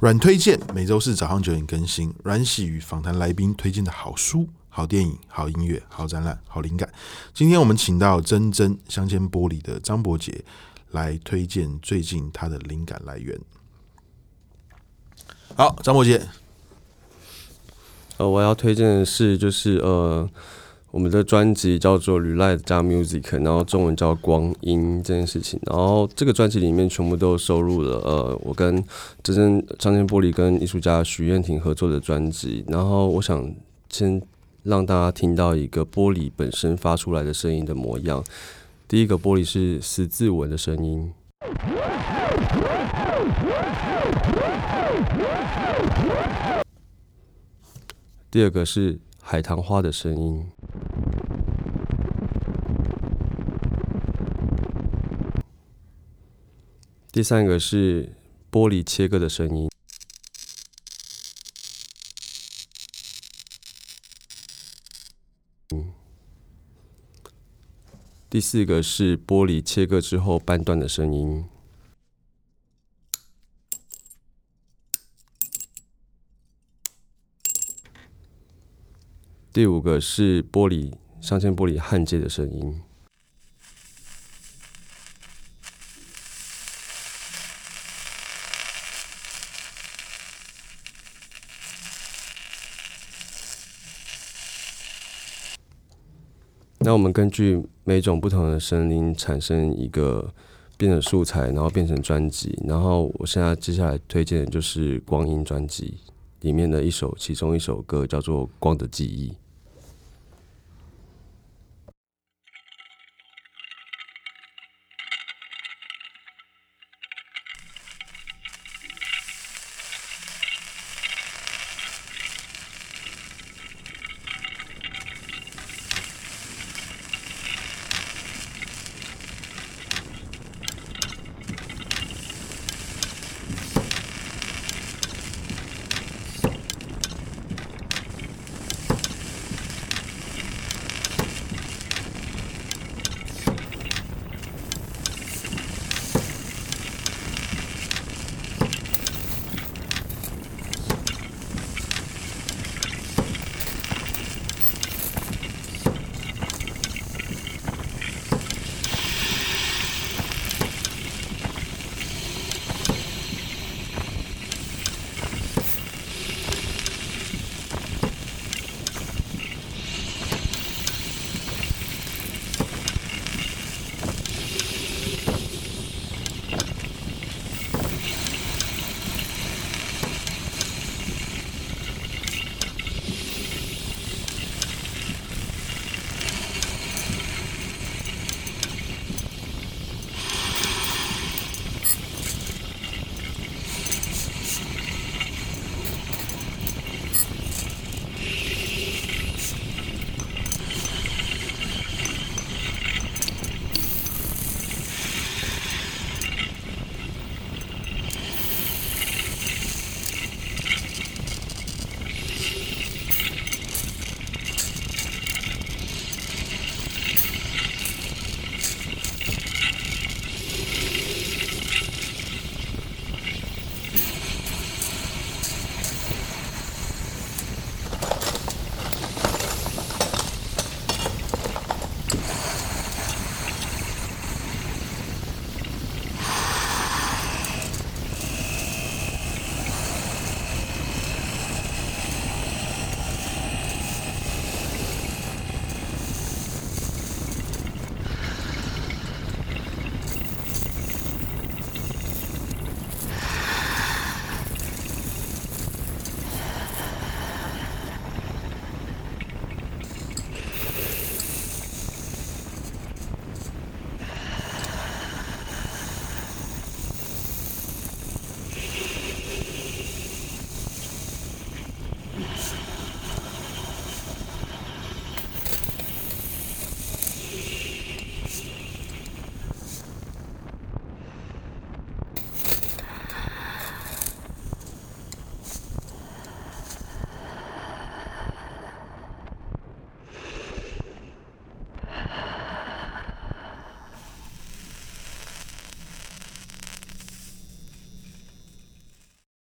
阮推荐每周四早上九点更新，阮玺与访谈来宾推荐的好书、好电影、好音乐、好展览、好灵感。今天我们请到真真镶嵌玻璃的张伯杰来推荐最近他的灵感来源。好，张伯杰，呃，我要推荐的是就是呃。我们的专辑叫做《r e l i g h 加 Music》，然后中文叫《光阴》这件事情。然后这个专辑里面全部都收录了呃，我跟真真镶嵌玻璃跟艺术家许愿婷合作的专辑。然后我想先让大家听到一个玻璃本身发出来的声音的模样。第一个玻璃是十字纹的声音，第二个是海棠花的声音。第三个是玻璃切割的声音，第四个是玻璃切割之后半段的声音，第五个是玻璃镶嵌玻璃焊接的声音。那我们根据每种不同的声音产生一个变成素材，然后变成专辑。然后我现在接下来推荐的就是《光阴》专辑里面的一首，其中一首歌叫做《光的记忆》。